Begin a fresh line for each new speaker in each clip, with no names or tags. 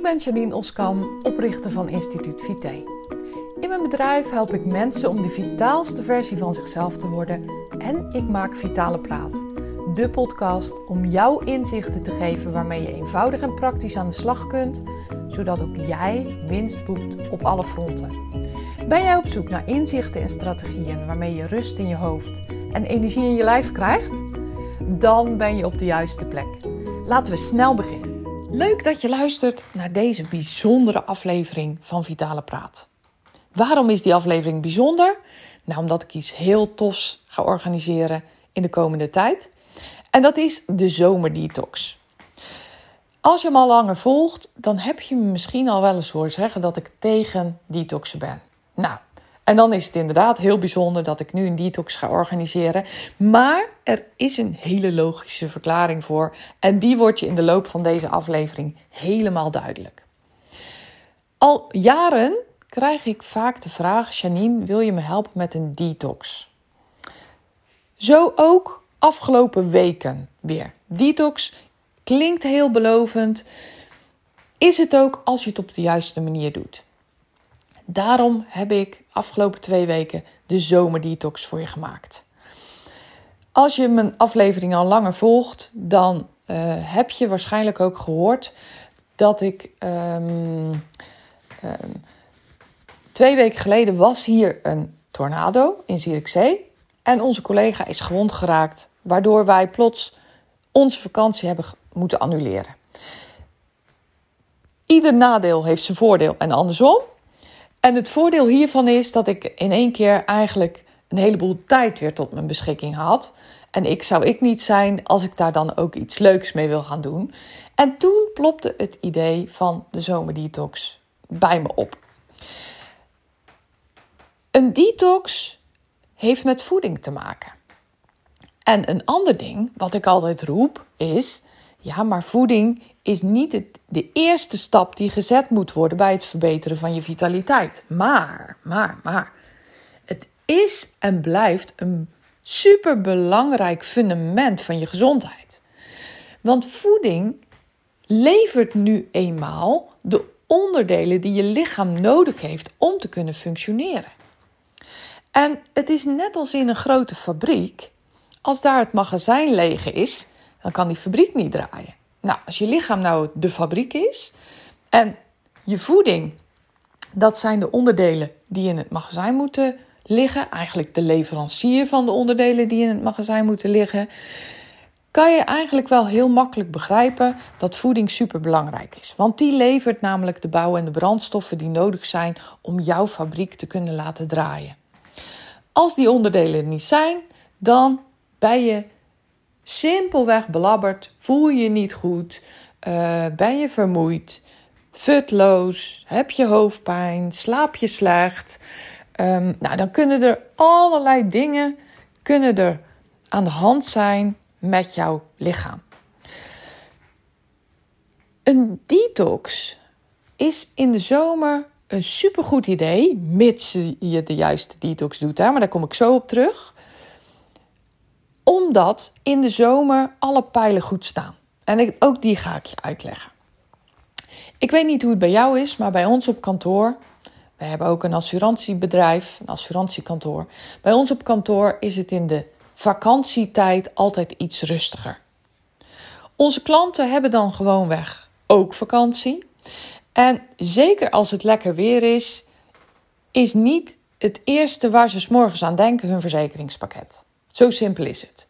Ik ben Janine Oskam, oprichter van Instituut Vité. In mijn bedrijf help ik mensen om de vitaalste versie van zichzelf te worden en ik maak Vitale Praat, de podcast om jou inzichten te geven waarmee je eenvoudig en praktisch aan de slag kunt, zodat ook jij winst boekt op alle fronten. Ben jij op zoek naar inzichten en strategieën waarmee je rust in je hoofd en energie in je lijf krijgt? Dan ben je op de juiste plek. Laten we snel beginnen. Leuk dat je luistert naar deze bijzondere aflevering van Vitale Praat. Waarom is die aflevering bijzonder? Nou, omdat ik iets heel tofs ga organiseren in de komende tijd. En dat is de zomerdetox. Als je hem al langer volgt, dan heb je me misschien al wel eens horen zeggen dat ik tegen detoxen ben. Nou, en dan is het inderdaad heel bijzonder dat ik nu een detox ga organiseren. Maar er is een hele logische verklaring voor. En die wordt je in de loop van deze aflevering helemaal duidelijk. Al jaren krijg ik vaak de vraag: Janine, wil je me helpen met een detox? Zo ook afgelopen weken weer. Detox klinkt heel belovend. Is het ook als je het op de juiste manier doet? Daarom heb ik afgelopen twee weken de zomerdetox voor je gemaakt. Als je mijn aflevering al langer volgt, dan uh, heb je waarschijnlijk ook gehoord dat ik um, um, twee weken geleden was hier een tornado in Zierikzee. En onze collega is gewond geraakt, waardoor wij plots onze vakantie hebben moeten annuleren. Ieder nadeel heeft zijn voordeel en andersom. En het voordeel hiervan is dat ik in één keer eigenlijk een heleboel tijd weer tot mijn beschikking had. En ik zou ik niet zijn als ik daar dan ook iets leuks mee wil gaan doen. En toen plopte het idee van de zomerdetox bij me op. Een detox heeft met voeding te maken. En een ander ding wat ik altijd roep is: ja, maar voeding is niet de eerste stap die gezet moet worden bij het verbeteren van je vitaliteit. Maar, maar, maar. Het is en blijft een superbelangrijk fundament van je gezondheid. Want voeding levert nu eenmaal de onderdelen die je lichaam nodig heeft om te kunnen functioneren. En het is net als in een grote fabriek. Als daar het magazijn leeg is, dan kan die fabriek niet draaien. Nou, als je lichaam nou de fabriek is en je voeding, dat zijn de onderdelen die in het magazijn moeten liggen, eigenlijk de leverancier van de onderdelen die in het magazijn moeten liggen, kan je eigenlijk wel heel makkelijk begrijpen dat voeding super belangrijk is. Want die levert namelijk de bouw en de brandstoffen die nodig zijn om jouw fabriek te kunnen laten draaien. Als die onderdelen er niet zijn, dan ben je simpelweg belabberd, voel je niet goed, uh, ben je vermoeid, futloos, heb je hoofdpijn, slaap je slecht. Um, nou, dan kunnen er allerlei dingen kunnen er aan de hand zijn met jouw lichaam. Een detox is in de zomer een supergoed idee, mits je de juiste detox doet. Hè? Maar daar kom ik zo op terug omdat in de zomer alle pijlen goed staan. En ook die ga ik je uitleggen. Ik weet niet hoe het bij jou is, maar bij ons op kantoor. We hebben ook een assurantiebedrijf, een assurantiekantoor. Bij ons op kantoor is het in de vakantietijd altijd iets rustiger. Onze klanten hebben dan gewoonweg ook vakantie. En zeker als het lekker weer is, is niet het eerste waar ze s morgens aan denken hun verzekeringspakket. Zo simpel is het.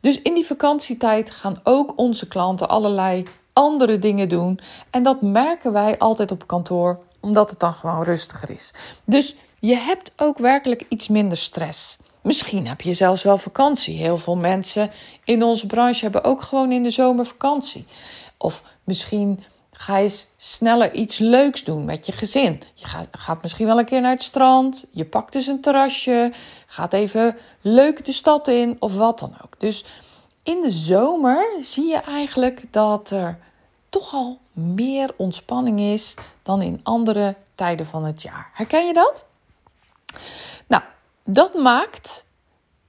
Dus in die vakantietijd gaan ook onze klanten allerlei andere dingen doen. En dat merken wij altijd op kantoor, omdat het dan gewoon rustiger is. Dus je hebt ook werkelijk iets minder stress. Misschien heb je zelfs wel vakantie. Heel veel mensen in onze branche hebben ook gewoon in de zomer vakantie. Of misschien Ga eens sneller iets leuks doen met je gezin. Je gaat, gaat, misschien wel een keer naar het strand. Je pakt dus een terrasje. Gaat even leuk de stad in of wat dan ook. Dus in de zomer zie je eigenlijk dat er toch al meer ontspanning is dan in andere tijden van het jaar. Herken je dat? Nou, dat maakt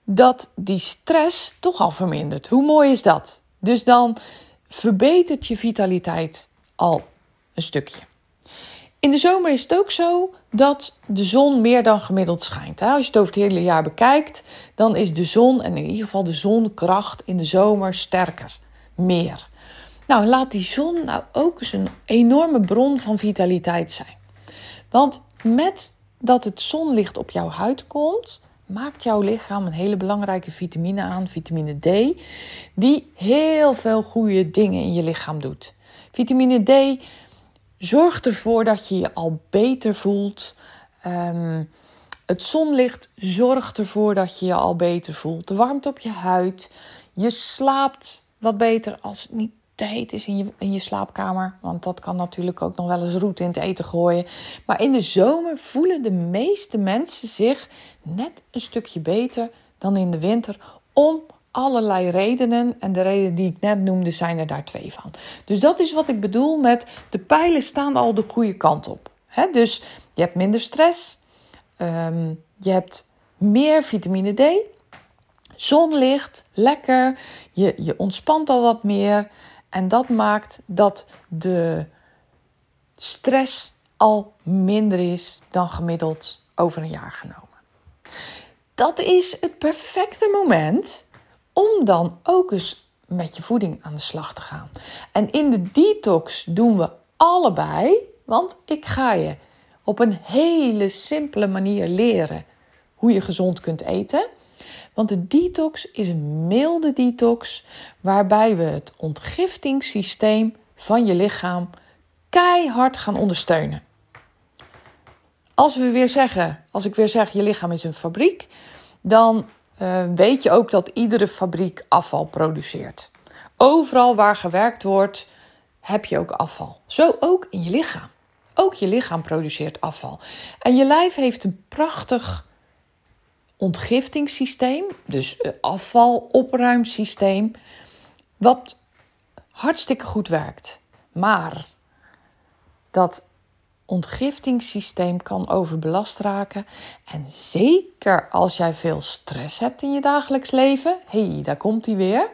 dat die stress toch al vermindert. Hoe mooi is dat? Dus dan verbetert je vitaliteit al een stukje. In de zomer is het ook zo dat de zon meer dan gemiddeld schijnt. Als je het over het hele jaar bekijkt, dan is de zon, en in ieder geval de zonkracht in de zomer, sterker. Meer. Nou, laat die zon nou ook eens een enorme bron van vitaliteit zijn. Want met dat het zonlicht op jouw huid komt, maakt jouw lichaam een hele belangrijke vitamine aan, vitamine D, die heel veel goede dingen in je lichaam doet. Vitamine D zorgt ervoor dat je je al beter voelt. Ehm, het zonlicht zorgt ervoor dat je je al beter voelt. De warmte op je huid. Je slaapt wat beter als het niet te heet is in je, in je slaapkamer. Want dat kan natuurlijk ook nog wel eens roet in het eten gooien. Maar in de zomer voelen de meeste mensen zich net een stukje beter dan in de winter. Om allerlei redenen. En de redenen die ik net noemde, zijn er daar twee van. Dus dat is wat ik bedoel met de pijlen staan al de goede kant op. dus je hebt minder stress. Ehm, je hebt meer vitamine D. Zonlicht, lekker. Je, je ontspant al wat meer. En dat maakt dat de stress al minder is dan gemiddeld over een jaar genomen. Dat is het perfecte moment om dan ook eens met je voeding aan de slag te gaan. En in de detox doen we allebei, want ik ga je op een hele simpele manier leren hoe je gezond kunt eten. Want de detox is een milde detox waarbij we het ontgiftingssysteem van je lichaam keihard gaan ondersteunen. Als we weer zeggen, als ik weer zeg je lichaam is een fabriek, dan uh, weet je ook dat iedere fabriek afval produceert. Overal waar gewerkt wordt, heb je ook afval. Zo ook in je lichaam. Ook je lichaam produceert afval. En je lijf heeft een prachtig ontgiftingssysteem, dus afvalopruimsysteem, wat hartstikke goed werkt. Maar dat ontgiftingssysteem kan overbelast raken. En zeker als jij veel stress hebt in je dagelijks leven, hey, daar komt hij weer,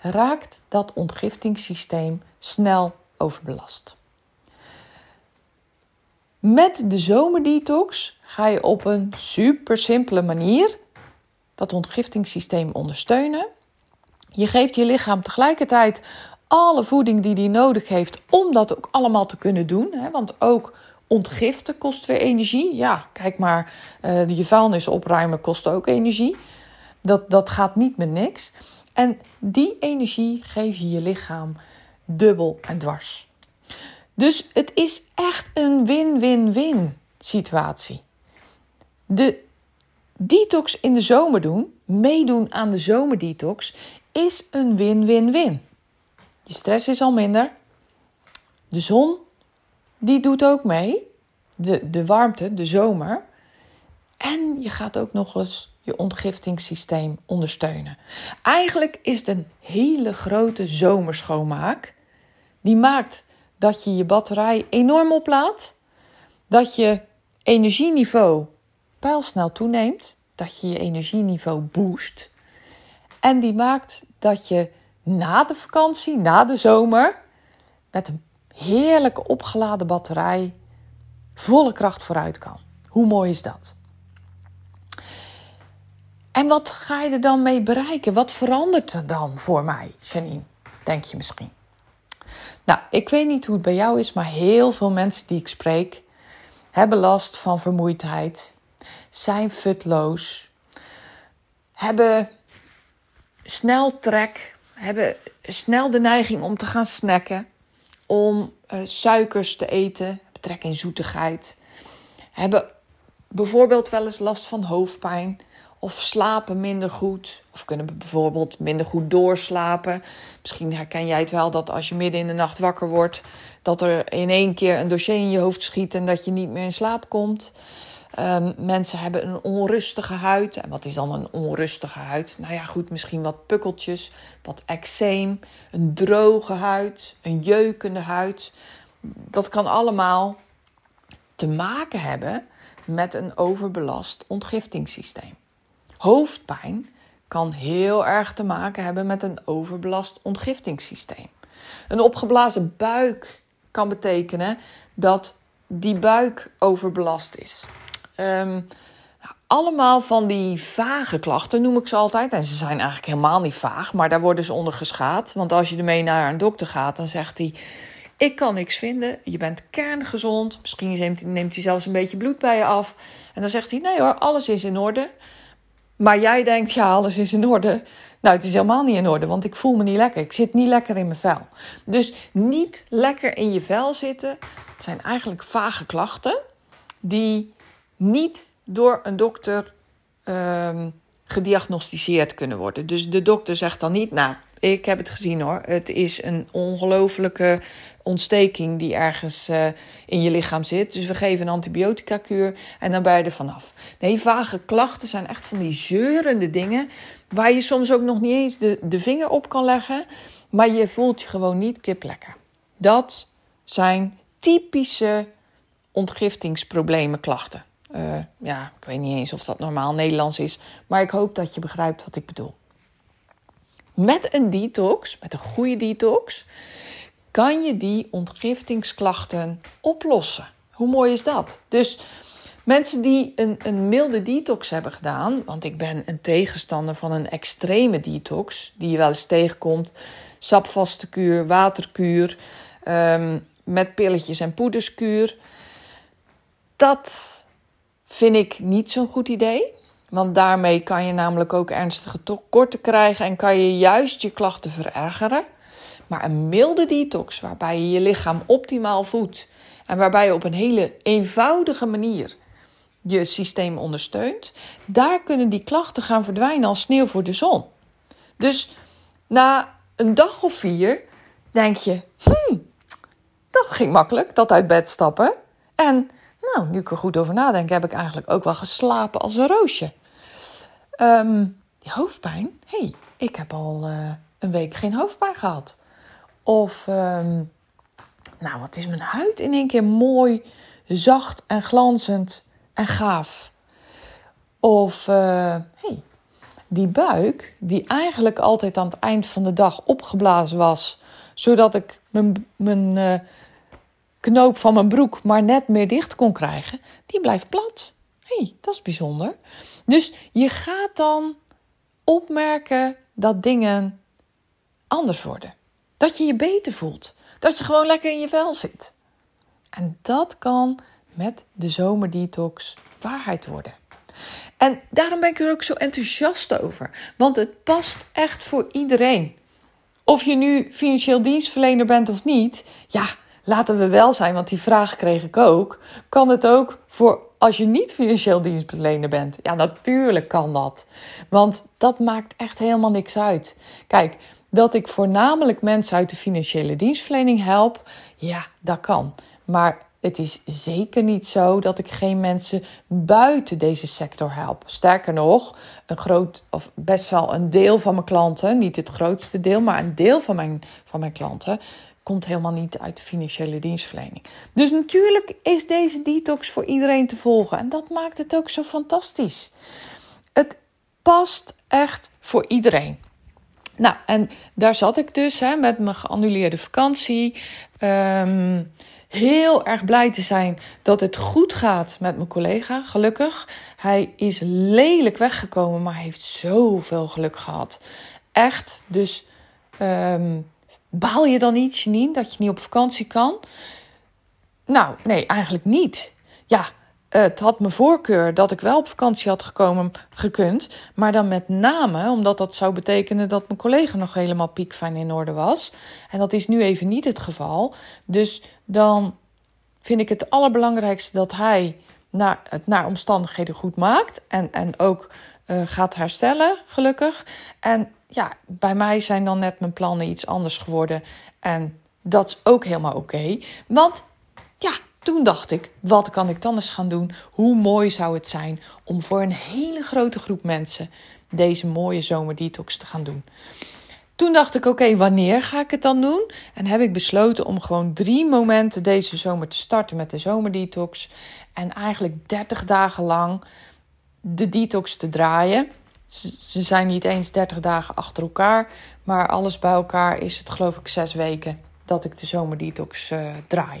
raakt dat ontgiftingssysteem snel overbelast. Met de zomerdetox ga je op een super simpele manier dat ontgiftingssysteem ondersteunen. Je geeft je lichaam tegelijkertijd alle voeding die hij nodig heeft om dat ook allemaal te kunnen doen. Hè? Want ook ontgiften kost weer energie. Ja, kijk maar, uh, je vuilnis opruimen kost ook energie. Dat, dat gaat niet met niks. En die energie geef je je lichaam dubbel en dwars. Dus het is echt een win-win-win situatie. De detox in de zomer doen, meedoen aan de zomerdetox, is een win-win-win. Je stress is al minder. De zon, die doet ook mee. De, de warmte, de zomer. En je gaat ook nog eens je ontgiftingssysteem ondersteunen. Eigenlijk is het een hele grote zomerschoonmaak. Die maakt dat je je batterij enorm oplaadt. Dat je energieniveau pijlsnel toeneemt. Dat je je energieniveau boost. En die maakt dat je na de vakantie, na de zomer, met een heerlijke opgeladen batterij volle kracht vooruit kan. Hoe mooi is dat? En wat ga je er dan mee bereiken? Wat verandert er dan voor mij, Janine? Denk je misschien. Nou, ik weet niet hoe het bij jou is, maar heel veel mensen die ik spreek hebben last van vermoeidheid, zijn futloos, hebben snel trek, hebben snel de neiging om te gaan snacken, om uh, suikers te eten, trek in zoetigheid, hebben bijvoorbeeld wel eens last van hoofdpijn of slapen minder goed. Of kunnen bijvoorbeeld minder goed doorslapen. Misschien herken jij het wel dat als je midden in de nacht wakker wordt, dat er in één keer een dossier in je hoofd schiet en dat je niet meer in slaap komt. Um, mensen hebben een onrustige huid. En wat is dan een onrustige huid? Nou ja, goed, misschien wat pukkeltjes, wat eczeem, een droge huid, een jeukende huid. Dat kan allemaal te maken hebben met een overbelast ontgiftingssysteem. Hoofdpijn kan heel erg te maken hebben met een overbelast ontgiftingssysteem. Een opgeblazen buik kan betekenen dat die buik overbelast is. Ehm, allemaal van die vage klachten noem ik ze altijd. En ze zijn eigenlijk helemaal niet vaag, maar daar worden ze onder geschaad. Want als je ermee naar een dokter gaat, dan zegt hij: Ik kan niks vinden. Je bent kerngezond. Misschien neemt, neemt hij zelfs een beetje bloed bij je af. En dan zegt hij: Nee hoor, alles is in orde. Maar jij denkt: Ja, alles is in orde. Nou, het is helemaal niet in orde, want ik voel me niet lekker. Ik zit niet lekker in mijn vel. Dus niet lekker in je vel zitten zijn eigenlijk vage klachten die niet door een dokter ehm, gediagnosticeerd kunnen worden. Dus de dokter zegt dan niet, nou, ik heb het gezien hoor. Het is een ongelofelijke ontsteking die ergens uh, in je lichaam zit. Dus we geven een antibiotica-kuur en dan ben je er vanaf. Nee, vage klachten zijn echt van die zeurende dingen... waar je soms ook nog niet eens de, de vinger op kan leggen... maar je voelt je gewoon niet kip lekker. Dat zijn typische ontgiftingsproblemen, klachten. Uh, ja, ik weet niet eens of dat normaal Nederlands is, maar ik hoop dat je begrijpt wat ik bedoel. Met een detox, met een goede detox, kan je die ontgiftingsklachten oplossen. Hoe mooi is dat? Dus mensen die een, een milde detox hebben gedaan, want ik ben een tegenstander van een extreme detox, die je wel eens tegenkomt, sapvaste kuur, waterkuur, um, met pilletjes en poederskuur. Dat vind ik niet zo'n goed idee. Want daarmee kan je namelijk ook ernstige tekorten krijgen en kan je juist je klachten verergeren. Maar een milde detox, waarbij je je lichaam optimaal voedt en waarbij je op een hele eenvoudige manier je systeem ondersteunt, daar kunnen die klachten gaan verdwijnen als sneeuw voor de zon. Dus na een dag of vier denk je: hmm, dat ging makkelijk, dat uit bed stappen. En nou, nu ik er goed over nadenk, heb ik eigenlijk ook wel geslapen als een roosje. Um, die hoofdpijn? Hey, ik heb al uh, een week geen hoofdpijn gehad. Of, um, nou, wat is mijn huid in één keer mooi, zacht en glanzend en gaaf. Of, uh, hey, die buik, die eigenlijk altijd aan het eind van de dag opgeblazen was, zodat ik mijn, mijn uh, knoop van mijn broek maar net meer dicht kon krijgen, die blijft plat. Hey, dat is bijzonder. Dus je gaat dan opmerken dat dingen anders worden. Dat je je beter voelt. Dat je gewoon lekker in je vel zit. En dat kan met de zomerdetox waarheid worden. En daarom ben ik er ook zo enthousiast over. Want het past echt voor iedereen. Of je nu financieel dienstverlener bent of niet, ja, laten we wel zijn, want die vraag kreeg ik ook. Kan het ook voor als je niet financieel dienstverlener bent? Ja, natuurlijk kan dat. Want dat maakt echt helemaal niks uit. Kijk, dat ik voornamelijk mensen uit de financiële dienstverlening help, ja, dat kan. Maar het is zeker niet zo dat ik geen mensen buiten deze sector help. Sterker nog, een groot of best wel een deel van mijn klanten, niet het grootste deel, maar een deel van mijn, van mijn klanten komt helemaal niet uit de financiële dienstverlening. Dus natuurlijk is deze detox voor iedereen te volgen. En dat maakt het ook zo fantastisch. Het past echt voor iedereen. Nou, en daar zat ik dus hè, met mijn geannuleerde vakantie. Um, heel erg blij te zijn dat het goed gaat met mijn collega, gelukkig. Hij is lelijk weggekomen, maar heeft zoveel geluk gehad. Echt, dus um, baal je dan niet, Janine, dat je niet op vakantie kan? Nou, nee, eigenlijk niet. Ja, het had mijn voorkeur dat ik wel op vakantie had gekomen, gekund. Maar dan met name omdat dat zou betekenen dat mijn collega nog helemaal piekfijn in orde was. En dat is nu even niet het geval. Dus dan vind ik het allerbelangrijkste dat hij naar, het naar omstandigheden goed maakt. En, en ook uh, gaat herstellen, gelukkig. En ja, bij mij zijn dan net mijn plannen iets anders geworden. En dat is ook helemaal oké. Want ja, toen dacht ik, wat kan ik dan eens gaan doen? Hoe mooi zou het zijn om voor een hele grote groep mensen deze mooie zomerdetox te gaan doen? Toen dacht ik, oké, wanneer ga ik het dan doen? En heb ik besloten om gewoon drie momenten deze zomer te starten met de zomerdetox. En eigenlijk 30 dagen lang de detox te draaien. Ze zijn niet eens 30 dagen achter elkaar, maar alles bij elkaar is het geloof ik zes weken. dat ik de zomerdetox uh, draai.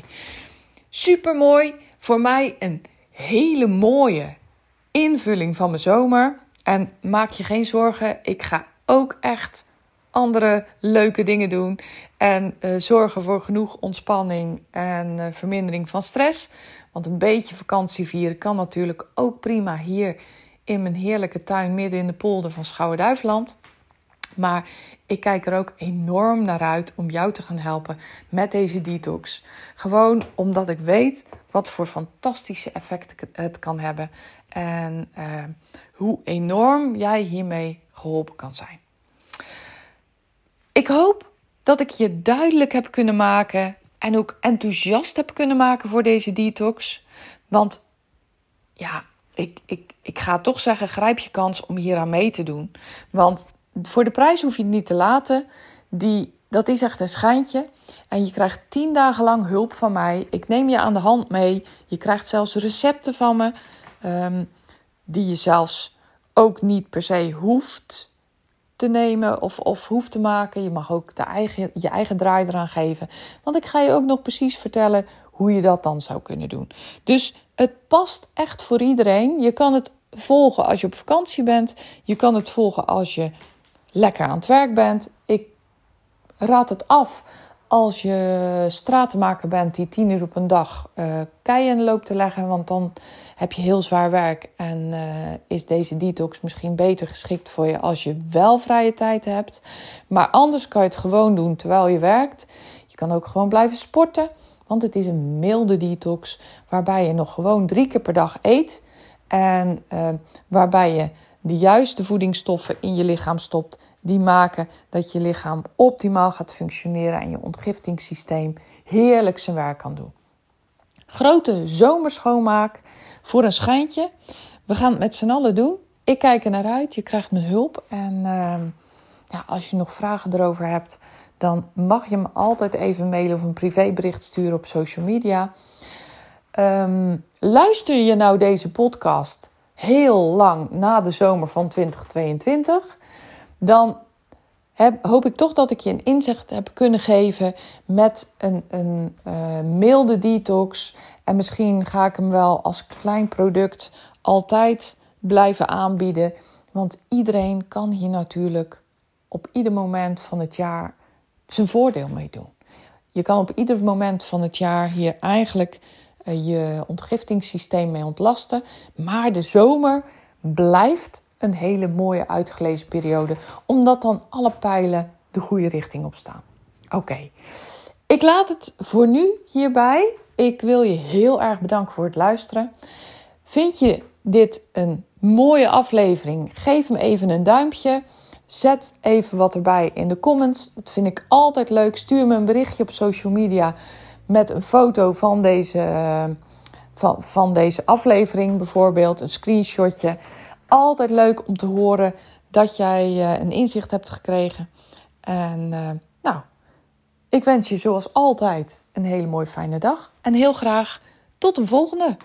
Super mooi. Voor mij een hele mooie invulling van mijn zomer. En maak je geen zorgen, ik ga ook echt andere leuke dingen doen. En uh, zorgen voor genoeg ontspanning en uh, vermindering van stress. Want een beetje vakantie vieren kan natuurlijk ook prima hier in mijn heerlijke tuin midden in de polder van Schouwen-Duiveland. Maar ik kijk er ook enorm naar uit om jou te gaan helpen met deze detox. Gewoon omdat ik weet wat voor fantastische effecten het kan hebben. En uh, hoe enorm jij hiermee geholpen kan zijn. Ik hoop dat ik je duidelijk heb kunnen maken en ook enthousiast heb kunnen maken voor deze detox. Want ja, ik, ik, ik ga toch zeggen, grijp je kans om hier aan mee te doen. Want voor de prijs hoef je het niet te laten. Die, dat is echt een schijntje. En je krijgt tien dagen lang hulp van mij. Ik neem je aan de hand mee. Je krijgt zelfs recepten van me. Um, die je zelfs ook niet per se hoeft te nemen of, of hoeft te maken. Je mag ook de eigen, je eigen draai eraan geven. Want ik ga je ook nog precies vertellen hoe je dat dan zou kunnen doen. Dus het past echt voor iedereen. Je kan het volgen als je op vakantie bent. Je kan het volgen als je lekker aan het werk bent. Ik raad het af als je stratenmaker bent die tien uur op een dag uh, keien in de loop te leggen. Want dan heb je heel zwaar werk en uh, is deze detox misschien beter geschikt voor je als je wel vrije tijd hebt. Maar anders kan je het gewoon doen terwijl je werkt. Je kan ook gewoon blijven sporten. Want het is een milde detox waarbij je nog gewoon drie keer per dag eet. En uh, waarbij je de juiste voedingsstoffen in je lichaam stopt die maken dat je lichaam optimaal gaat functioneren en je ontgiftingssysteem heerlijk zijn werk kan doen. Grote zomerschoonmaak voor een schijntje. We gaan het met z'n allen doen. Ik kijk er naar uit. Je krijgt mijn hulp. En uh, ja, als je nog vragen erover hebt, dan mag je me altijd even mailen of een privébericht sturen op social media. Um, luister je nou deze podcast heel lang na de zomer van 2022? dan heb, hoop ik toch dat ik je een inzicht heb kunnen geven met een, een uh, milde detox. En misschien ga ik hem wel als klein product altijd blijven aanbieden. Want iedereen kan hier natuurlijk op ieder moment van het jaar zijn voordeel mee doen. Je kan op ieder moment van het jaar hier eigenlijk je ontgiftingssysteem mee ontlasten. Maar de zomer blijft een hele mooie uitgelezen periode, omdat dan alle pijlen de goede richting op staan. Oké, ik laat het voor nu hierbij. Ik wil je heel erg bedanken voor het luisteren. Vind je dit een mooie aflevering? Geef me even een duimpje. Zet even wat erbij in de comments. Dat vind ik altijd leuk. Stuur me een berichtje op social media met een foto van deze, van, van deze aflevering, bijvoorbeeld een screenshotje altijd leuk om te horen dat jij uh, een inzicht hebt gekregen. En uh, nou, ik wens je zoals altijd een hele mooie fijne dag. En heel graag tot een volgende.